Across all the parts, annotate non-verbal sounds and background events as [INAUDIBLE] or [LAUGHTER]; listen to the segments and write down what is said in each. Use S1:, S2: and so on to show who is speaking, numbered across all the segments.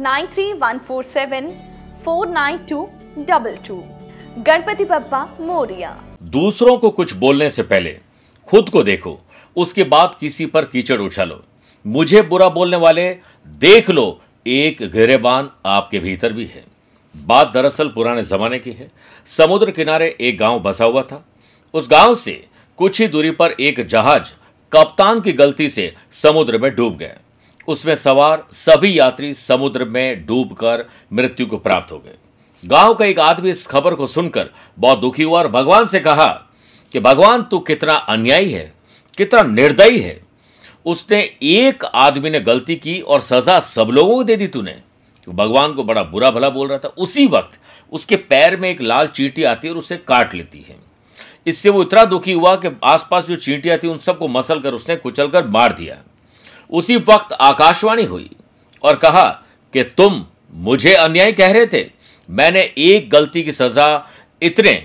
S1: nine three one four seven four nine two double two Ganpati Bappa Morya
S2: दूसरों को कुछ बोलने से पहले खुद को देखो उसके बाद किसी पर कीचड़ उछालो मुझे बुरा बोलने वाले देख लो एक गिरेबान आपके भीतर भी है बात दरअसल पुराने जमाने की है समुद्र किनारे एक गाँव बसा हुआ था उस गाँव से कुछ ही दूरी पर एक जहाज़ कप्तान की गलती से समुद्र में डूब गया उसमें सवार सभी यात्री समुद्र में डूबकर मृत्यु को प्राप्त हो गए। गाँव का एक आदमी इस खबर को सुनकर बहुत दुखी हुआ और भगवान से कहा कि, भगवान, तू कितना अन्यायी है, कितना निर्दयी है। उसने एक आदमी ने गलती की और सजा सब लोगों को दे दी तूने। तो भगवान को बड़ा बुरा भला बोल रहा था। उसी वक्त उसके पैर में एक लाल चींटी आती है और उसे काट लेती है। इससे वो इतना दुखी हुआ कि आसपास जो चींटियाँ थी उन सबको मसल कर उसने कुचल कर मार दिया। उसी वक्त आकाशवाणी हुई और कहा कि तुम मुझे अन्याय कह रहे थे। मैंने एक गलती की सजा इतने,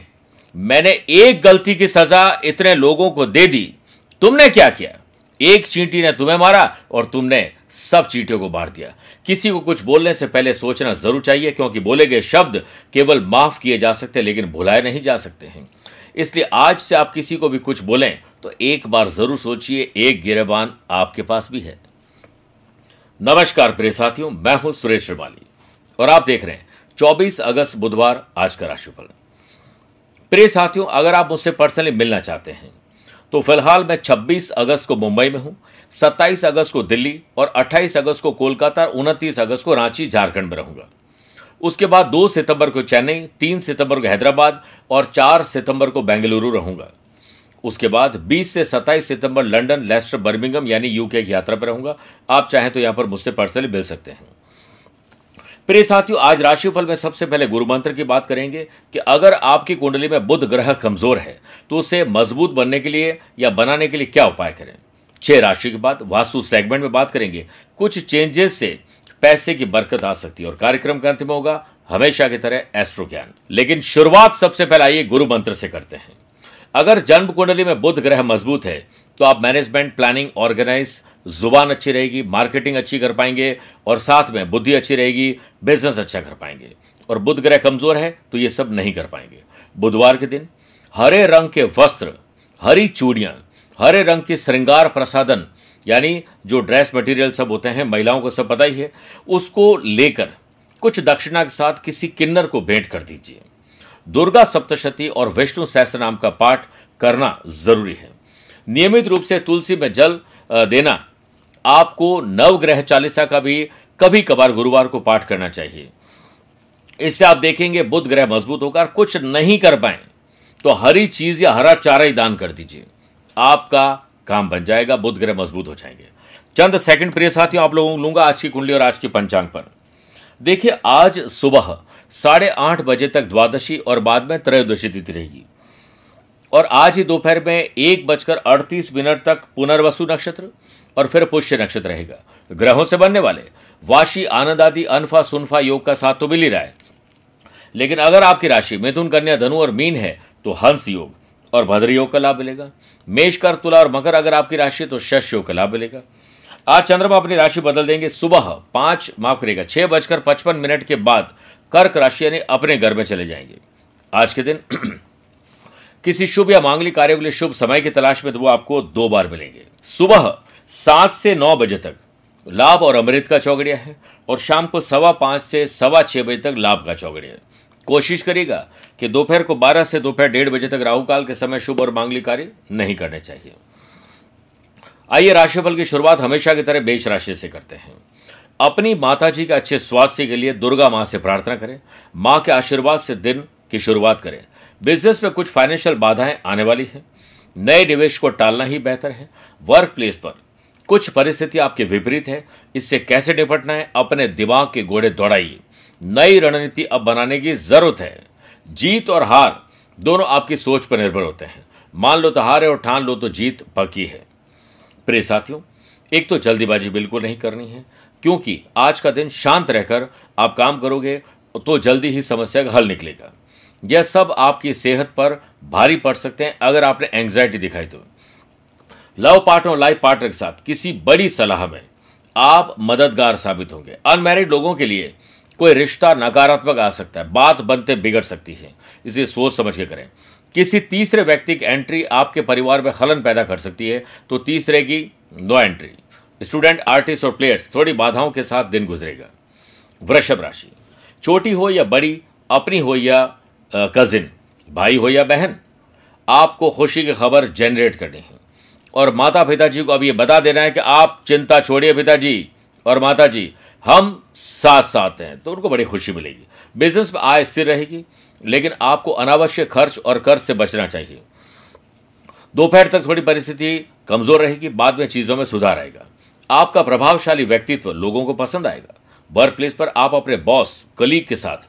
S2: मैंने एक गलती की सजा इतने लोगों को दे दी। तुमने क्या किया? एक चींटी ने तुम्हें मारा और तुमने सब चींटियों को मार दिया। किसी को कुछ बोलने से पहले सोचना ज़रूर चाहिए, क्योंकि बोले गए शब्द केवल माफ़ किए जा सकते लेकिन भुलाए नहीं जा सकते हैं। इसलिए आज से आप किसी को भी कुछ बोलें तो एक बार ज़रूर सोचिए, एक गिरेबान आपके पास भी है। नमस्कार प्रिय साथियों, मैं हूँ सुरेश श्रिवाली, और आप देख रहे हैं 24 अगस्त बुधवार, आज का राशिफल। प्रिय साथियों, अगर आप मुझसे पर्सनली मिलना चाहते हैं तो फ़िलहाल मैं 26 अगस्त को मुंबई में हूँ 27 अगस्त को दिल्ली, और 28 अगस्त को कोलकाता, और 29 अगस्त को रांची, झारखंड में रहूँगा। उसके बाद दो सितंबर को चेन्नई, तीन सितंबर को हैदराबाद और चार सितंबर को बेंगलुरु रहूँगा। उसके बाद 20 से 27 सितंबर लंदन लेस्टर, बर्मिंगम यानी यूके की यात्रा पर रहूँगा। आप चाहें तो यहाँ पर मुझसे पर्सनली मिल सकते हैं। प्रिय साथियों, आज राशिफल में सबसे पहले गुरु मंत्र की बात करेंगे कि अगर आपकी कुंडली में बुध ग्रह कमज़ोर है तो उसे मज़बूत बनने के लिए या बनाने के लिए क्या उपाय करें? छह राशि के बाद वास्तु सेगमेंट में बात करेंगे। कुछ चेंजेस से पैसे की बरकत आ सकती है और कार्यक्रम का अंतिम होगा। हमेशा की तरह एस्ट्रो ज्ञान लेकिन शुरुआत सबसे पहले आइए गुरु मंत्र से करते हैं। अगर जन्म कुंडली में बुध ग्रह मज़बूत है तो आप मैनेजमेंट प्लानिंग ऑर्गेनाइज ज़ुबान अच्छी रहेगी मार्केटिंग अच्छी कर पाएँगे और साथ में बुद्धि अच्छी रहेगी बिज़नेस अच्छा कर पाएँगे। और बुध ग्रह कमज़ोर है तो ये सब नहीं कर पाएँगे। बुधवार के दिन, हरे रंग के वस्त्र, हरी चूड़ियाँ, हरे रंग की श्रृंगार प्रसादन यानी जो ड्रेस मटेरियल सब होते हैं, महिलाओं को सब पता ही है, उसको लेकर कुछ दक्षिणा के साथ किसी किन्नर को भेंट कर दीजिए। दुर्गा सप्तशती और विष्णु सहस्त्र नाम का पाठ करना ज़रूरी है। नियमित रूप से तुलसी में जल देना आपको नवग्रह चालीसा का भी कभी कभार गुरुवार को पाठ करना चाहिए। इससे आप देखेंगे बुध ग्रह मज़बूत होकर कुछ नहीं कर पाए तो हरी चीज़ या हरा चारा ही दान कर दीजिए। आपका काम बन जाएगा बुध ग्रह मज़बूत हो जाएँगे। चंद सेकंड प्रिय साथियों, आप लोगों लूँगा आज की कुंडली और आज की पंचांग पर। देखिए, आज सुबह साढ़े आठ बजे तक द्वादशी और बाद में त्रयोदशी तिथि रहेगी। और आज ही दोपहर में एक बजकर अड़तीस मिनट तक पुनर्वसु नक्षत्र और फिर पुष्य नक्षत्र रहेगा। ग्रहों से बनने वाले वाशी, आनंद आदि, अनफा, सुनफा योग का साथ तो मिल ही रहा है। लेकिन अगर आपकी राशि मिथुन, कन्या, धनु और मीन है तो हंस योग। और भद्र योग का लाभ मिलेगा। मेष कर, तुला और मकर अगर आपकी राशि तो शश योग का लाभ मिलेगा। आज चंद्रमा अपनी राशि बदल देंगे। सुबह पाँच, माफ़ करेगा छह बजकर पचपन मिनट के बाद कर्क राशि यानी अपने घर में चले जाएँगे। आज के दिन [CLEARS THROAT] किसी शुभ या मांगलिक कार्यों के लिए शुभ समय की तलाश में तो वो आपको दो बार मिलेंगे। सुबह सात से नौ बजे तक लाभ और अमृत का चौगड़िया है और शाम को सवा पाँच से सवा छह बजे तक लाभ का चौगड़िया है। कोशिश करिएगा कि दोपहर को बारह से दोपहर डेढ़ बजे तक राहु काल के समय शुभ और मांगलिक कार्य नहीं करने चाहिए। आइए राशिफल की शुरुआत हमेशा की तरह बेच राशि से करते हैं। अपनी माता जी के अच्छे स्वास्थ्य के लिए दुर्गा माँ से प्रार्थना करें, माँ के आशीर्वाद से दिन की शुरुआत करें। बिज़नेस में कुछ फाइनेंशियल बाधाएँ आने वाली हैं। नए निवेश को टालना ही बेहतर है। वर्क प्लेस पर कुछ परिस्थिति आपके विपरीत है। इससे कैसे निपटना है? अपने दिमाग के घोड़े दौड़ाइए। नई रणनीति अब बनाने की ज़रूरत है। जीत और हार दोनों आपकी सोच पर निर्भर होते हैं। मान लो तो हार है और ठान लो तो जीत पक्की है। प्रिय साथियों, एक तो जल्दीबाजी बिल्कुल नहीं करनी है, क्योंकि आज का दिन शांत रहकर आप काम करोगे तो जल्दी ही समस्या का हल निकलेगा। यह सब आपकी सेहत पर भारी पड़ सकते हैं, अगर आपने एंग्जाइटी दिखाई तो। लव पार्टनर और लाइफ पार्टनर के साथ किसी बड़ी सलाह में आप मददगार साबित होंगे। अनमैरिड लोगों के लिए कोई रिश्ता नकारात्मक आ सकता है, बात बनते बिगड़ सकती है। इसलिए सोच समझ के करें। किसी तीसरे व्यक्ति की एंट्री आपके परिवार में खलन पैदा कर सकती है तो तीसरे की नो एंट्री स्टूडेंट आर्टिस्ट और प्लेयर्स थोड़ी बाधाओं के साथ दिन गुजरेगा। वृषभ राशि। छोटी हो या बड़ी, अपनी हो या कजिन भाई हो या बहन, आपको खुशी की खबर जनरेट करनी है। और माता पिताजी को अब ये बता देना है कि आप चिंता छोड़िए पिताजी और माता जी हम साथ साथ हैं तो उनको बड़ी खुशी मिलेगी। बिज़नेस में आय स्थिर रहेगी, लेकिन आपको अनावश्यक खर्च और कर्ज से बचना चाहिए। दोपहर तक थोड़ी परिस्थिति कमज़ोर रहेगी, बाद में चीज़ों में सुधार आएगा। आपका प्रभावशाली व्यक्तित्व लोगों को पसंद आएगा। वर्क प्लेस पर आप अपने बॉस कलीग के साथ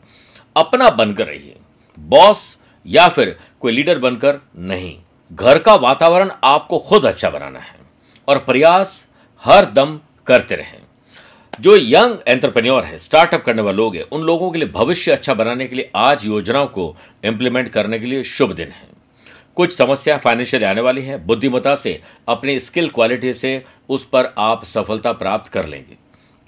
S2: अपना बनकर रहिए। बॉस या फिर कोई लीडर बनकर नहीं। घर का वातावरण आपको खुद अच्छा बनाना है और प्रयास हर दम करते रहें। जो यंग एंटरप्रेन्योर है, स्टार्टअप करने वाले लोग हैं, उन लोगों के लिए भविष्य अच्छा बनाने के लिए आज योजनाओं को इंप्लीमेंट करने के लिए शुभ दिन है। कुछ समस्या फाइनेंशियल आने वाली है बुद्धिमता से, अपनी स्किल क्वालिटी से, उस पर आप सफलता प्राप्त कर लेंगे।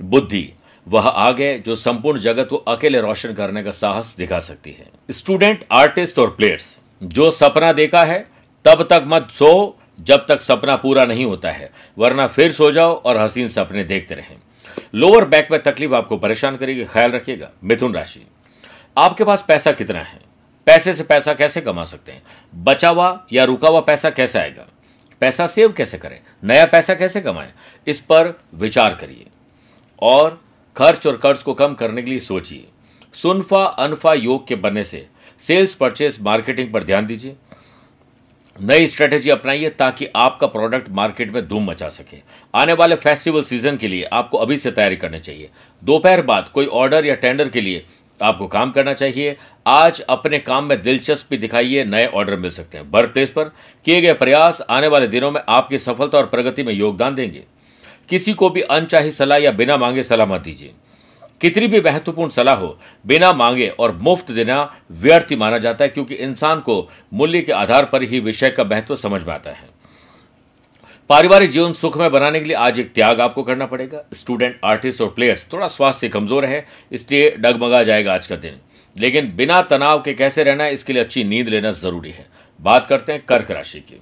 S2: बुद्धि, वह आगे जो संपूर्ण जगत को अकेले रोशन करने का साहस दिखा सकती है। स्टूडेंट आर्टिस्ट और प्लेयर्स जो सपना देखा है, तब तक मत सो, जब तक सपना पूरा नहीं होता है, वरना फिर सो जाओ और हसीन सपने देखते रहें। लोअर बैक में तकलीफ़ आपको परेशान करेगी, ख्याल रखिएगा। मिथुन राशि। आपके पास पैसा कितना है? पैसे से पैसा कैसे कमा सकते हैं? बचा हुआ या रुका हुआ पैसा कैसे आएगा? पैसा सेव कैसे करें? नया पैसा कैसे कमाएँ? इस पर विचार करिए। और खर्च और कर्ज को कम करने के लिए सोचिए। सुनफा अनफा योग के बनने से सेल्स परचेस मार्केटिंग पर ध्यान दीजिए। नई स्ट्रेटेजी अपनाइए ताकि आपका प्रोडक्ट मार्केट में धूम मचा सके। आने वाले फेस्टिवल सीज़न के लिए आपको अभी से तैयारी करनी चाहिए। दोपहर बाद कोई ऑर्डर या टेंडर के लिए आपको काम करना चाहिए। आज अपने काम में दिलचस्पी दिखाइए, नए ऑर्डर मिल सकते हैं। वर्क प्लेस पर किए गए प्रयास आने वाले दिनों में आपकी सफलता और प्रगति में योगदान देंगे। किसी को भी अनचाही सलाह या बिना मांगे सलाह मत दीजिए। कितनी भी महत्वपूर्ण सलाह हो, बिना मांगे और मुफ़्त देना व्यर्थ ही माना जाता है, क्योंकि इंसान को मूल्य के आधार पर ही विषय का महत्व समझ में आता है। पारिवारिक जीवन सुखमय बनाने के लिए आज एक त्याग आपको करना पड़ेगा। स्टूडेंट, आर्टिस्ट और प्लेयर्स, थोड़ा स्वास्थ्य कमज़ोर है, इसलिए डगमगा जाएगा आज का दिन। लेकिन बिना तनाव के कैसे रहना है, इसके लिए अच्छी नींद लेना ज़रूरी है। बात करते हैं कर्क राशि की।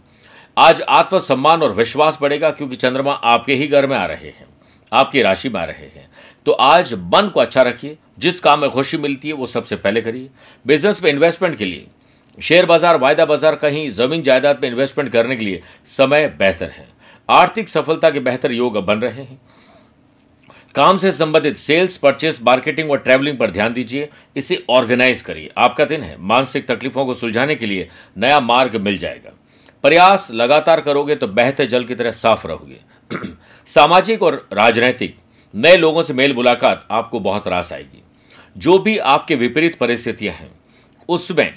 S2: आज आत्मसम्मान और विश्वास बढ़ेगा, क्योंकि चंद्रमा आपके ही घर में आ रहे हैं, आपकी राशि में आ रहे हैं। तो आज मन को अच्छा रखिए। जिस काम में खुशी मिलती है, वो सबसे पहले करिए। बिज़नेस में इन्वेस्टमेंट के लिए। शेयर बाज़ार, वायदा बाज़ार, कहीं ज़मीन जायदाद में इन्वेस्टमेंट करने के लिए समय बेहतर है। आर्थिक सफलता के बेहतर योग बन रहे हैं। काम से संबंधित सेल्स परचेस मार्केटिंग और ट्रैवलिंग पर ध्यान दीजिए। इसे ऑर्गेनाइज करिए। आपका दिन है। मानसिक तकलीफों को सुलझाने के लिए नया मार्ग मिल जाएगा। प्रयास लगातार करोगे तो बहते जल की तरह साफ़ रहोगे। [CLEARS THROAT] सामाजिक और राजनैतिक नए लोगों से मेल मुलाकात आपको बहुत रास आएगी। जो भी आपके विपरीत परिस्थितियाँ हैं, उसमें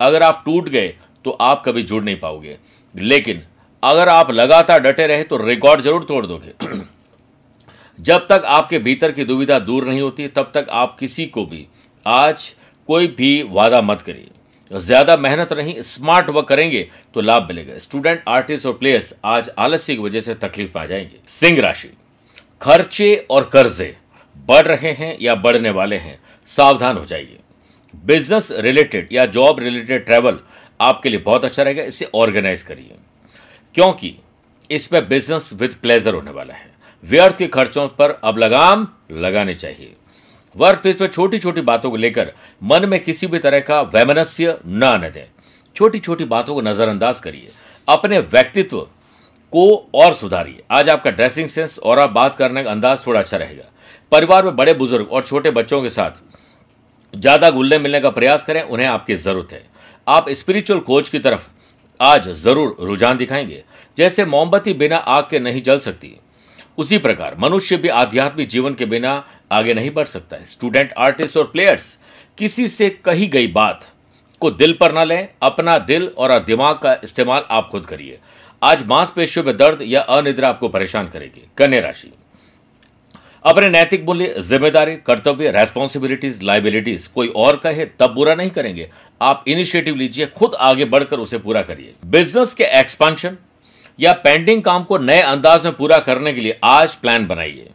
S2: अगर आप टूट गए तो आप कभी जुड़ नहीं पाओगे। लेकिन अगर आप लगातार डटे रहे तो रिकॉर्ड ज़रूर तोड़ दोगे। [CLEARS THROAT] जब तक आपके भीतर की दुविधा दूर नहीं होती, तब तक आप किसी को भी, आज कोई भी वादा मत करिए। ज़्यादा मेहनत नहीं, स्मार्ट वर्क करेंगे तो लाभ मिलेगा। स्टूडेंट, आर्टिस्ट और प्लेयर्स आज आलस्य की वजह से तकलीफ़ पा जाएँगे। सिंह राशि। खर्चे और कर्जे बढ़ रहे हैं या बढ़ने वाले हैं, सावधान हो जाइए। बिज़नेस रिलेटेड या जॉब रिलेटेड ट्रैवल आपके लिए बहुत अच्छा रहेगा, इसे ऑर्गेनाइज करिए। क्योंकि इसमें बिज़नेस विद प्लेजर होने वाला है। व्यर्थ के खर्चों पर अब लगाम लगाने चाहिए। वर्क प्लेस पर छोटी छोटी बातों को लेकर मन में किसी भी तरह का वैमनस्य न आने दें। छोटी छोटी बातों को नजरअंदाज करिए। अपने व्यक्तित्व को और सुधारिए। आज आपका ड्रेसिंग सेंस और आप बात करने का अंदाज थोड़ा अच्छा रहेगा। परिवार में बड़े बुज़ुर्ग और छोटे बच्चों के साथ ज़्यादा घुलने मिलने का प्रयास करें, उन्हें आपकी ज़रूरत है। आप स्पिरिचुअल खोज की तरफ़ आज ज़रूर रुझान दिखाएँगे। जैसे मोमबत्ती बिना आग के नहीं जल सकती। उसी प्रकार, मनुष्य भी आध्यात्मिक जीवन के बिना आगे नहीं बढ़ सकता है। स्टूडेंट आर्टिस्ट और प्लेयर्स किसी से कही गई बात को दिल पर ना लें। अपना दिल और दिमाग का इस्तेमाल आप खुद करिए। आज मांसपेशियों में दर्द या अनिद्रा आपको परेशान करेगी। कन्या राशि। अपने नैतिक मूल्य, ज़िम्मेदारी, कर्तव्य रेस्पॉन्सिबिलिटीज लाइबिलिटीज कोई और कहे तब बुरा नहीं करेंगे। आप इनिशिएटिव लीजिए, खुद आगे बढ़कर उसे पूरा करिए। बिज़नेस के एक्सपांशन या पेंडिंग काम को नए अंदाज में पूरा करने के लिए आज प्लान बनाइए।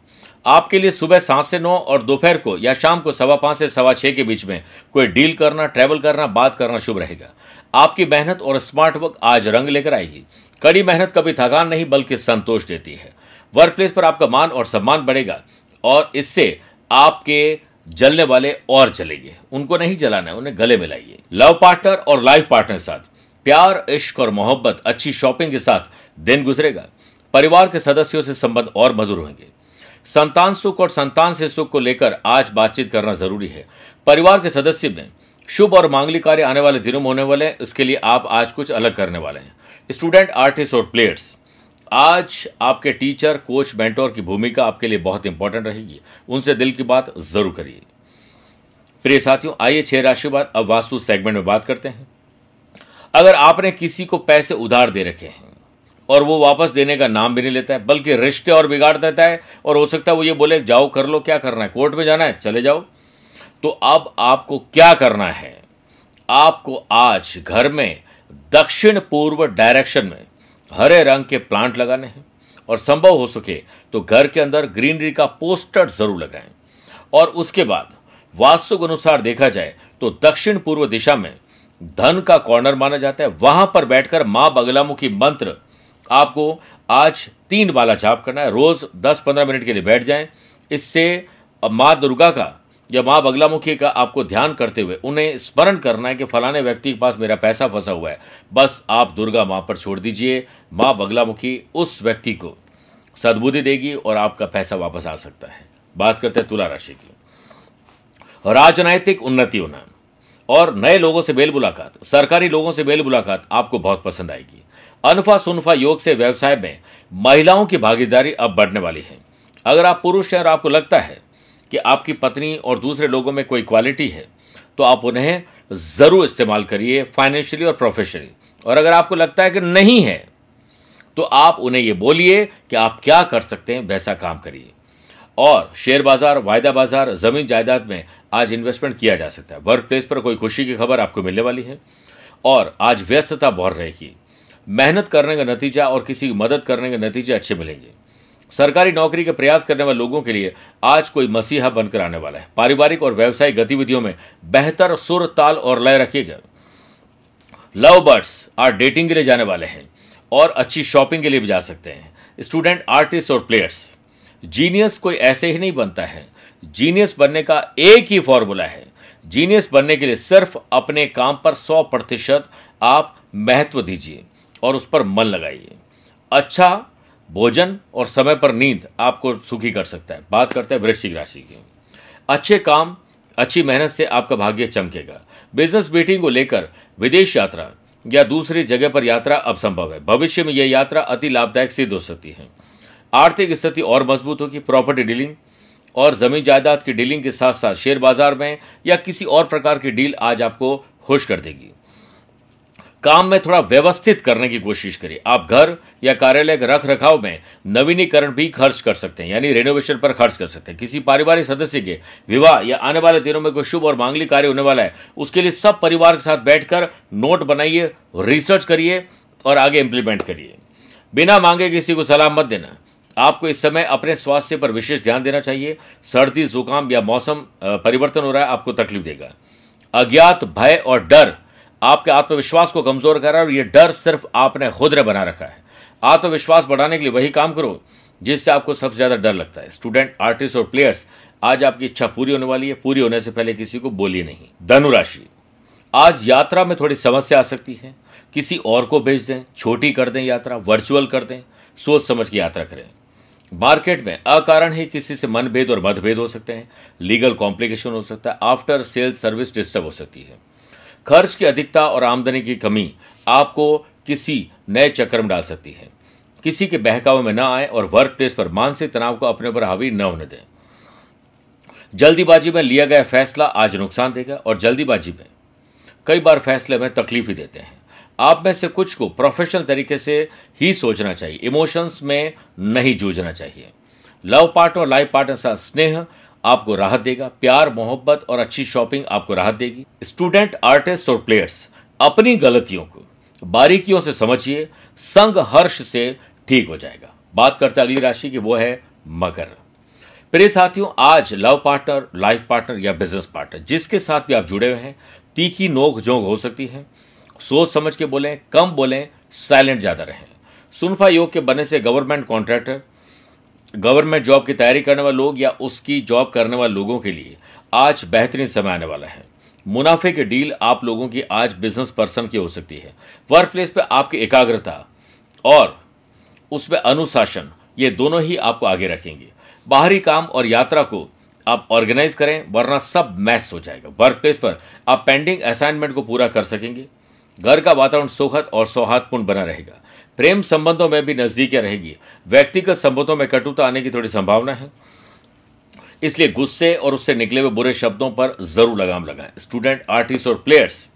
S2: आपके लिए सुबह सात से नौ और दोपहर को या शाम को सवा पाँच से सवा छह के बीच में कोई डील करना ट्रेवल करना, बात करना शुभ रहेगा। आपकी मेहनत और स्मार्ट वर्क आज रंग लेकर आएगी। कड़ी मेहनत कभी थकान नहीं, बल्कि संतोष देती है। वर्क प्लेस पर आपका मान और सम्मान बढ़ेगा, और इससे आपके जलने वाले और जलेंगे। उनको नहीं जलाना है, उन्हें गले मिलाइए लव पार्टनर और लाइफ पार्टनर के साथ। प्यार, इश्क और मोहब्बत, अच्छी शॉपिंग के साथ दिन गुजरेगा। परिवार के सदस्यों से संबंध और मधुर होंगे। संतान सुख और संतान से सुख को लेकर आज बातचीत करना ज़रूरी है। परिवार के सदस्य में शुभ और मांगलिक कार्य आने वाले दिनों में होने वाले हैं। इसके लिए आप आज कुछ अलग करने वाले हैं। स्टूडेंट, आर्टिस्ट और प्लेयर्स, आज आपके टीचर, कोच, मेंटोर की भूमिका आपके लिए बहुत इंपॉर्टेंट रहेगी। उनसे दिल की बात ज़रूर करिए। प्रिय साथियों, आइए छह राशि बाद अब वास्तु सेगमेंट में बात करते हैं। अगर आपने किसी को पैसे उधार दे रखे हैं और वो वापस देने का नाम भी नहीं लेता है, बल्कि रिश्ते और बिगाड़ देता है, और हो सकता है वो ये बोले, जाओ कर लो, क्या करना है? कोर्ट में जाना है? चले जाओ। तो अब आपको क्या करना है? आपको आज घर में दक्षिण पूर्व डायरेक्शन में हरे रंग के प्लांट लगाने हैं और संभव हो सके तो घर के अंदर ग्रीनरी का पोस्टर ज़रूर लगाएँ। और उसके बाद वास्तु के अनुसार देखा जाए तो दक्षिण पूर्व दिशा में धन का कॉर्नर माना जाता है। वहाँ पर बैठकर माँ बगलामुखी मंत्र, आपको आज तीन बाला जाप करना है। रोज 10-15 मिनट के लिए बैठ जाएँ। इससे माँ दुर्गा का या माँ बगलामुखी का आपको ध्यान करते हुए, उन्हें स्मरण करना है कि फलाने व्यक्ति के पास मेरा पैसा फंसा हुआ है। बस आप दुर्गा माँ पर छोड़ दीजिए। माँ बगलामुखी उस व्यक्ति को सद्बुद्धि देगी और आपका पैसा वापस आ सकता है। बात करते हैं तुला राशि की। राजनैतिक उन्नति होना और नए लोगों से मेल मुलाकात। सरकारी लोगों से मेल मुलाकात आपको बहुत पसंद आएगी। अनफा सुनफा योग से व्यवसाय में महिलाओं की भागीदारी अब बढ़ने वाली है। अगर आप पुरुष हैं और आपको लगता है कि आपकी पत्नी और दूसरे लोगों में कोई क्वालिटी है तो आप उन्हें ज़रूर इस्तेमाल करिए फाइनेंशियली और प्रोफेशनली और अगर आपको लगता है कि नहीं है तो आप उन्हें ये बोलिए कि आप क्या कर सकते हैं, वैसा काम करिए। और शेयर बाज़ार, वायदा बाज़ार, ज़मीन जायदाद में आज इन्वेस्टमेंट किया जा सकता है। वर्क प्लेस पर कोई खुशी की खबर आपको मिलने वाली है। और आज व्यस्तता बढ़ रहेगी। मेहनत करने का नतीजा और किसी की मदद करने के नतीजे अच्छे मिलेंगे। सरकारी नौकरी के प्रयास करने वाले लोगों के लिए आज कोई मसीहा बनकर आने वाला है। पारिवारिक और व्यावसायिक गतिविधियों में बेहतर सुर, ताल और लय रखिएगा लव बर्ड्स आज डेटिंग के लिए जाने वाले हैं और अच्छी शॉपिंग के लिए भी जा सकते हैं। स्टूडेंट, आर्टिस्ट और प्लेयर्स, जीनियस कोई ऐसे ही नहीं बनता है। जीनियस बनने का एक ही फॉर्मूला है। जीनियस बनने के लिए सिर्फ़ अपने काम पर सौ प्रतिशत आप महत्व दीजिए और उस पर मन लगाइए। अच्छा भोजन और समय पर नींद आपको सुखी कर सकता है। बात करते हैं वृश्चिक राशि की। अच्छे काम, अच्छी मेहनत से आपका भाग्य चमकेगा। बिज़नेस मीटिंग को लेकर विदेश यात्रा या दूसरी जगह पर यात्रा अब संभव है। भविष्य में यह यात्रा अति लाभदायक सिद्ध हो सकती है। आर्थिक स्थिति और मज़बूत होगी। प्रॉपर्टी डीलिंग और ज़मीन जायदाद की डीलिंग के साथ साथ शेयर बाज़ार में या किसी और प्रकार की डील आज आपको खुश कर देगी। काम में थोड़ा व्यवस्थित करने की कोशिश करिए। आप घर या कार्यालय के रख रखाव में नवीनीकरण भी खर्च कर सकते हैं, यानी रेनोवेशन पर खर्च कर सकते हैं। किसी पारिवारिक सदस्य के विवाह या आने वाले दिनों में कोई शुभ और मांगलिक कार्य होने वाला है, उसके लिए सब परिवार के साथ बैठकर नोट बनाइए रिसर्च करिए और आगे इंप्लीमेंट करिए। बिना मांगे किसी को सलाह मत देना। आपको इस समय अपने स्वास्थ्य पर विशेष ध्यान देना चाहिए। सर्दी, जुकाम या मौसम परिवर्तन हो रहा है, आपको तकलीफ़ देगा। अज्ञात, भय और डर आपके आत्मविश्वास को कमज़ोर कर रहा है और ये डर सिर्फ़ आपने खुद ने बना रखा है। आत्मविश्वास बढ़ाने के लिए वही काम करो, जिससे आपको सबसे ज़्यादा डर लगता है। स्टूडेंट आर्टिस्ट और प्लेयर्स आज आपकी इच्छा पूरी होने वाली है। पूरी होने से पहले किसी को बोलिए नहीं। धनुराशि आज यात्रा में थोड़ी समस्या आ सकती है। किसी और को भेज दें, छोटी कर दें यात्रा वर्चुअल कर दें, सोच समझ की यात्रा करें। मार्केट में अकारण ही किसी से मनभेद और मतभेद हो सकते हैं। लीगल कॉम्प्लिकेशन हो सकता है। आफ्टर सेल्स सर्विस डिस्टर्ब हो सकती है। खर्च की अधिकता और आमदनी की कमी आपको किसी नए चक्कर में डाल सकती है। किसी के बहकावे में न आए और वर्क प्लेस पर मानसिक तनाव को अपने ऊपर हावी न होने दें। जल्दीबाजी में लिया गया फैसला आज नुकसान देगा और जल्दीबाजी में कई बार फैसले में तकलीफ़ ही देते हैं। आप में से कुछ को प्रोफेशनल तरीके से ही सोचना चाहिए। इमोशंस में नहीं जूझना चाहिए। लव पार्टनर और लाइफ पार्टनर साथ स्नेह आपको राहत देगा, प्यार, मोहब्बत और अच्छी शॉपिंग आपको राहत देगी। स्टूडेंट, आर्टिस्ट और प्लेयर्स, अपनी गलतियों को बारीकियों से समझिए, संग हर्ष से ठीक हो जाएगा। बात करते अगली राशि की, वो है मकर। प्रिय साथियों, आज लव पार्टनर, लाइफ पार्टनर या बिज़नेस पार्टनर, जिसके साथ भी आप जुड़े हुए हैं, तीखी नोक झोंक हो सकती है। सोच समझ के बोलें, कम बोलें, साइलेंट ज़्यादा रहें। सुनफा योग के बनने से गवर्नमेंट कॉन्ट्रैक्टर गवर्नमेंट जॉब की तैयारी करने वाले लोग या उसकी जॉब करने वाले लोगों के लिए आज बेहतरीन समय आने वाला है। मुनाफे की डील आप लोगों की आज बिज़नेस पर्सन की हो सकती है। वर्क प्लेस पर आपकी एकाग्रता और उसमें अनुशासन, ये दोनों ही आपको आगे रखेंगे। बाहरी काम और यात्रा को आप ऑर्गेनाइज करें, वरना सब मैस हो जाएगा। वर्क प्लेस पर आप पेंडिंग असाइनमेंट को पूरा कर सकेंगे। घर का वातावरण सुखद और सौहार्दपूर्ण बना रहेगा। प्रेम संबंधों में भी नजदीकियाँ रहेगी। व्यक्तिगत संबंधों में कटुता आने की थोड़ी संभावना है। इसलिए गुस्से और उससे निकले हुए बुरे शब्दों पर ज़रूर लगाम लगाएँ। स्टूडेंट, आर्टिस्ट और प्लेयर्स,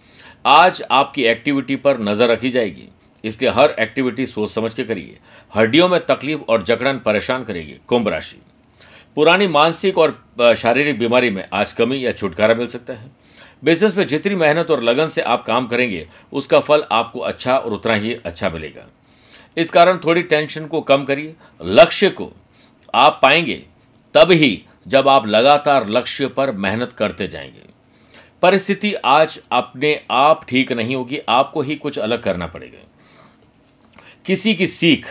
S2: आज आपकी एक्टिविटी पर नज़र रखी जाएगी। इसलिए हर एक्टिविटी सोच समझ के करिए। हड्डियों में तकलीफ़ और जकड़न परेशान करेगी। कुंभ राशि। पुरानी मानसिक और शारीरिक बीमारी में आज कमी या छुटकारा मिल सकता है। बिज़नेस में जितनी मेहनत और लगन से आप काम करेंगे, उसका फल आपको अच्छा और उतना ही अच्छा मिलेगा। इस कारण थोड़ी टेंशन को कम करिए। लक्ष्य को आप पाएँगे तब ही जब आप लगातार लक्ष्य पर मेहनत करते जाएँगे। परिस्थिति आज अपने आप ठीक नहीं होगी, आपको ही कुछ अलग करना पड़ेगा। किसी की सीख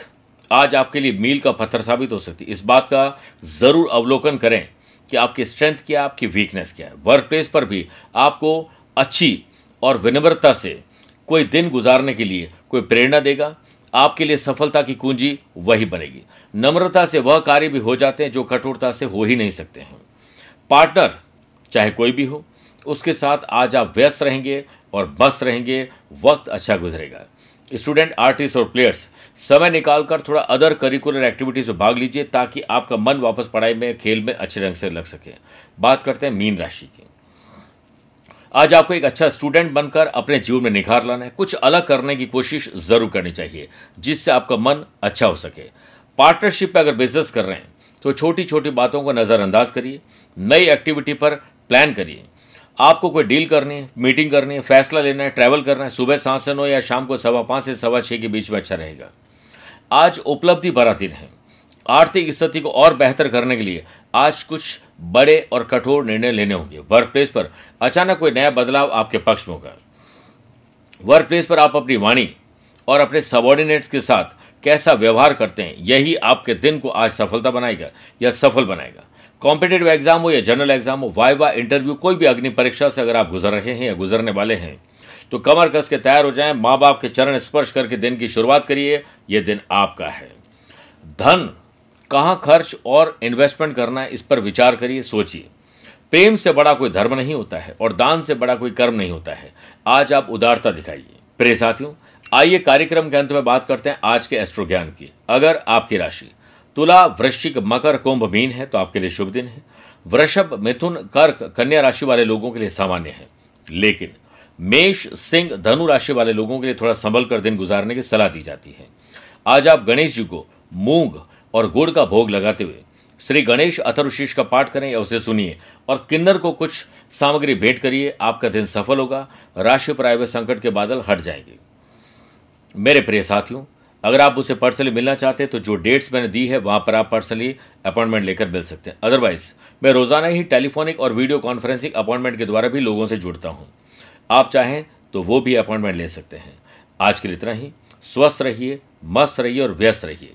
S2: आज आपके लिए मील का पत्थर साबित हो सकती है। इस बात का ज़रूर अवलोकन करें कि आपकी स्ट्रेंथ क्या है, आपकी वीकनेस क्या है। वर्क प्लेस पर भी आपको अच्छी और विनम्रता से कोई दिन गुजारने के लिए कोई प्रेरणा देगा। आपके लिए सफलता की कुंजी वही बनेगी। नम्रता से वह कार्य भी हो जाते हैं जो कठोरता से हो ही नहीं सकते हैं। पार्टनर, चाहे कोई भी हो, उसके साथ आज आप व्यस्त रहेंगे और मस्त रहेंगे, वक्त अच्छा गुजरेगा। स्टूडेंट, आर्टिस्ट और प्लेयर्स, समय निकालकर थोड़ा अदर करिकुलर एक्टिविटीज़ में भाग लीजिए ताकि आपका मन वापस पढ़ाई में, खेल में अच्छे ढंग से लग सके। बात करते हैं मीन राशि की। आज आपको एक अच्छा स्टूडेंट बनकर अपने जीवन में निखार लाना है। कुछ अलग करने की कोशिश ज़रूर करनी चाहिए, जिससे आपका मन अच्छा हो सके। पार्टनरशिप पे अगर बिज़नेस कर रहे हैं तो छोटी छोटी बातों को नज़रअंदाज करिए, नई एक्टिविटी पर प्लान करिए। आपको कोई डील करनी है मीटिंग करनी है, फैसला लेना है ट्रैवल करना है, सुबह सात से नौ या शाम को सवा पाँच से सवा छः के बीच में अच्छा रहेगा। आज उपलब्धि भरा दिन है। आर्थिक स्थिति को और बेहतर करने के लिए आज कुछ बड़े और कठोर निर्णय लेने होंगे। वर्क प्लेस पर अचानक कोई नया बदलाव आपके पक्ष में होगा। वर्क प्लेस पर आप अपनी वाणी और अपने सबॉर्डिनेट्स के साथ कैसा व्यवहार करते हैं, यही आपके दिन को आज सफलता बनाएगा या सफल बनाएगा। कॉम्पिटेटिव एग्ज़ाम हो या जनरल एग्ज़ाम हो वाइवा इंटरव्यू कोई भी अग्नि परीक्षा से अगर आप गुजर रहे हैं या गुजरने वाले हैं तो कमर कस के तैयार हो जाएँ, माँ बाप के चरण स्पर्श करके दिन की शुरुआत करिए यह दिन आपका है। धन कहाँ खर्च और इन्वेस्टमेंट करना है, इस पर विचार करिए, सोचिए। प्रेम से बड़ा कोई धर्म नहीं होता है और दान से बड़ा कोई कर्म नहीं होता है। आज आप उदारता दिखाइए। प्रिय साथियों, आइए कार्यक्रम के अंत में बात करते हैं आज के एस्ट्रो ज्ञान की। अगर आपकी राशि तुला, वृश्चिक, मकर, कुंभ, मीन है तो आपके लिए शुभ दिन है। वृषभ, मिथुन, कर्क, कन्या राशि वाले लोगों के लिए सामान्य है। लेकिन मेष, सिंह, धनु राशि वाले लोगों के लिए थोड़ा संभल कर दिन गुजारने की सलाह दी जाती है। आज आप गणेश जी को मूंग और गुड़ का भोग लगाते हुए श्री गणेश अथर्वशीष का पाठ करें या उसे सुनिए और किन्नर को कुछ सामग्री भेंट करिए, आपका दिन सफल होगा, राशि पर आए हुए संकट के बादल हट जाएँगे। मेरे प्रिय साथियों, अगर आप उसे पर्सनली मिलना चाहते हैं तो जो डेट्स मैंने दी है, वहाँ पर आप पर्सनली अपॉइंटमेंट लेकर मिल सकते हैं। अदरवाइज़ मैं रोज़ाना ही टेलीफोनिक और वीडियो कॉन्फ्रेंसिंग अपॉइंटमेंट के द्वारा भी लोगों से जुड़ता हूँ। आप चाहें तो वो भी अपॉइंटमेंट ले सकते हैं। आज के लिए इतना ही। स्वस्थ रहिए, मस्त रहिए और व्यस्त रहिए।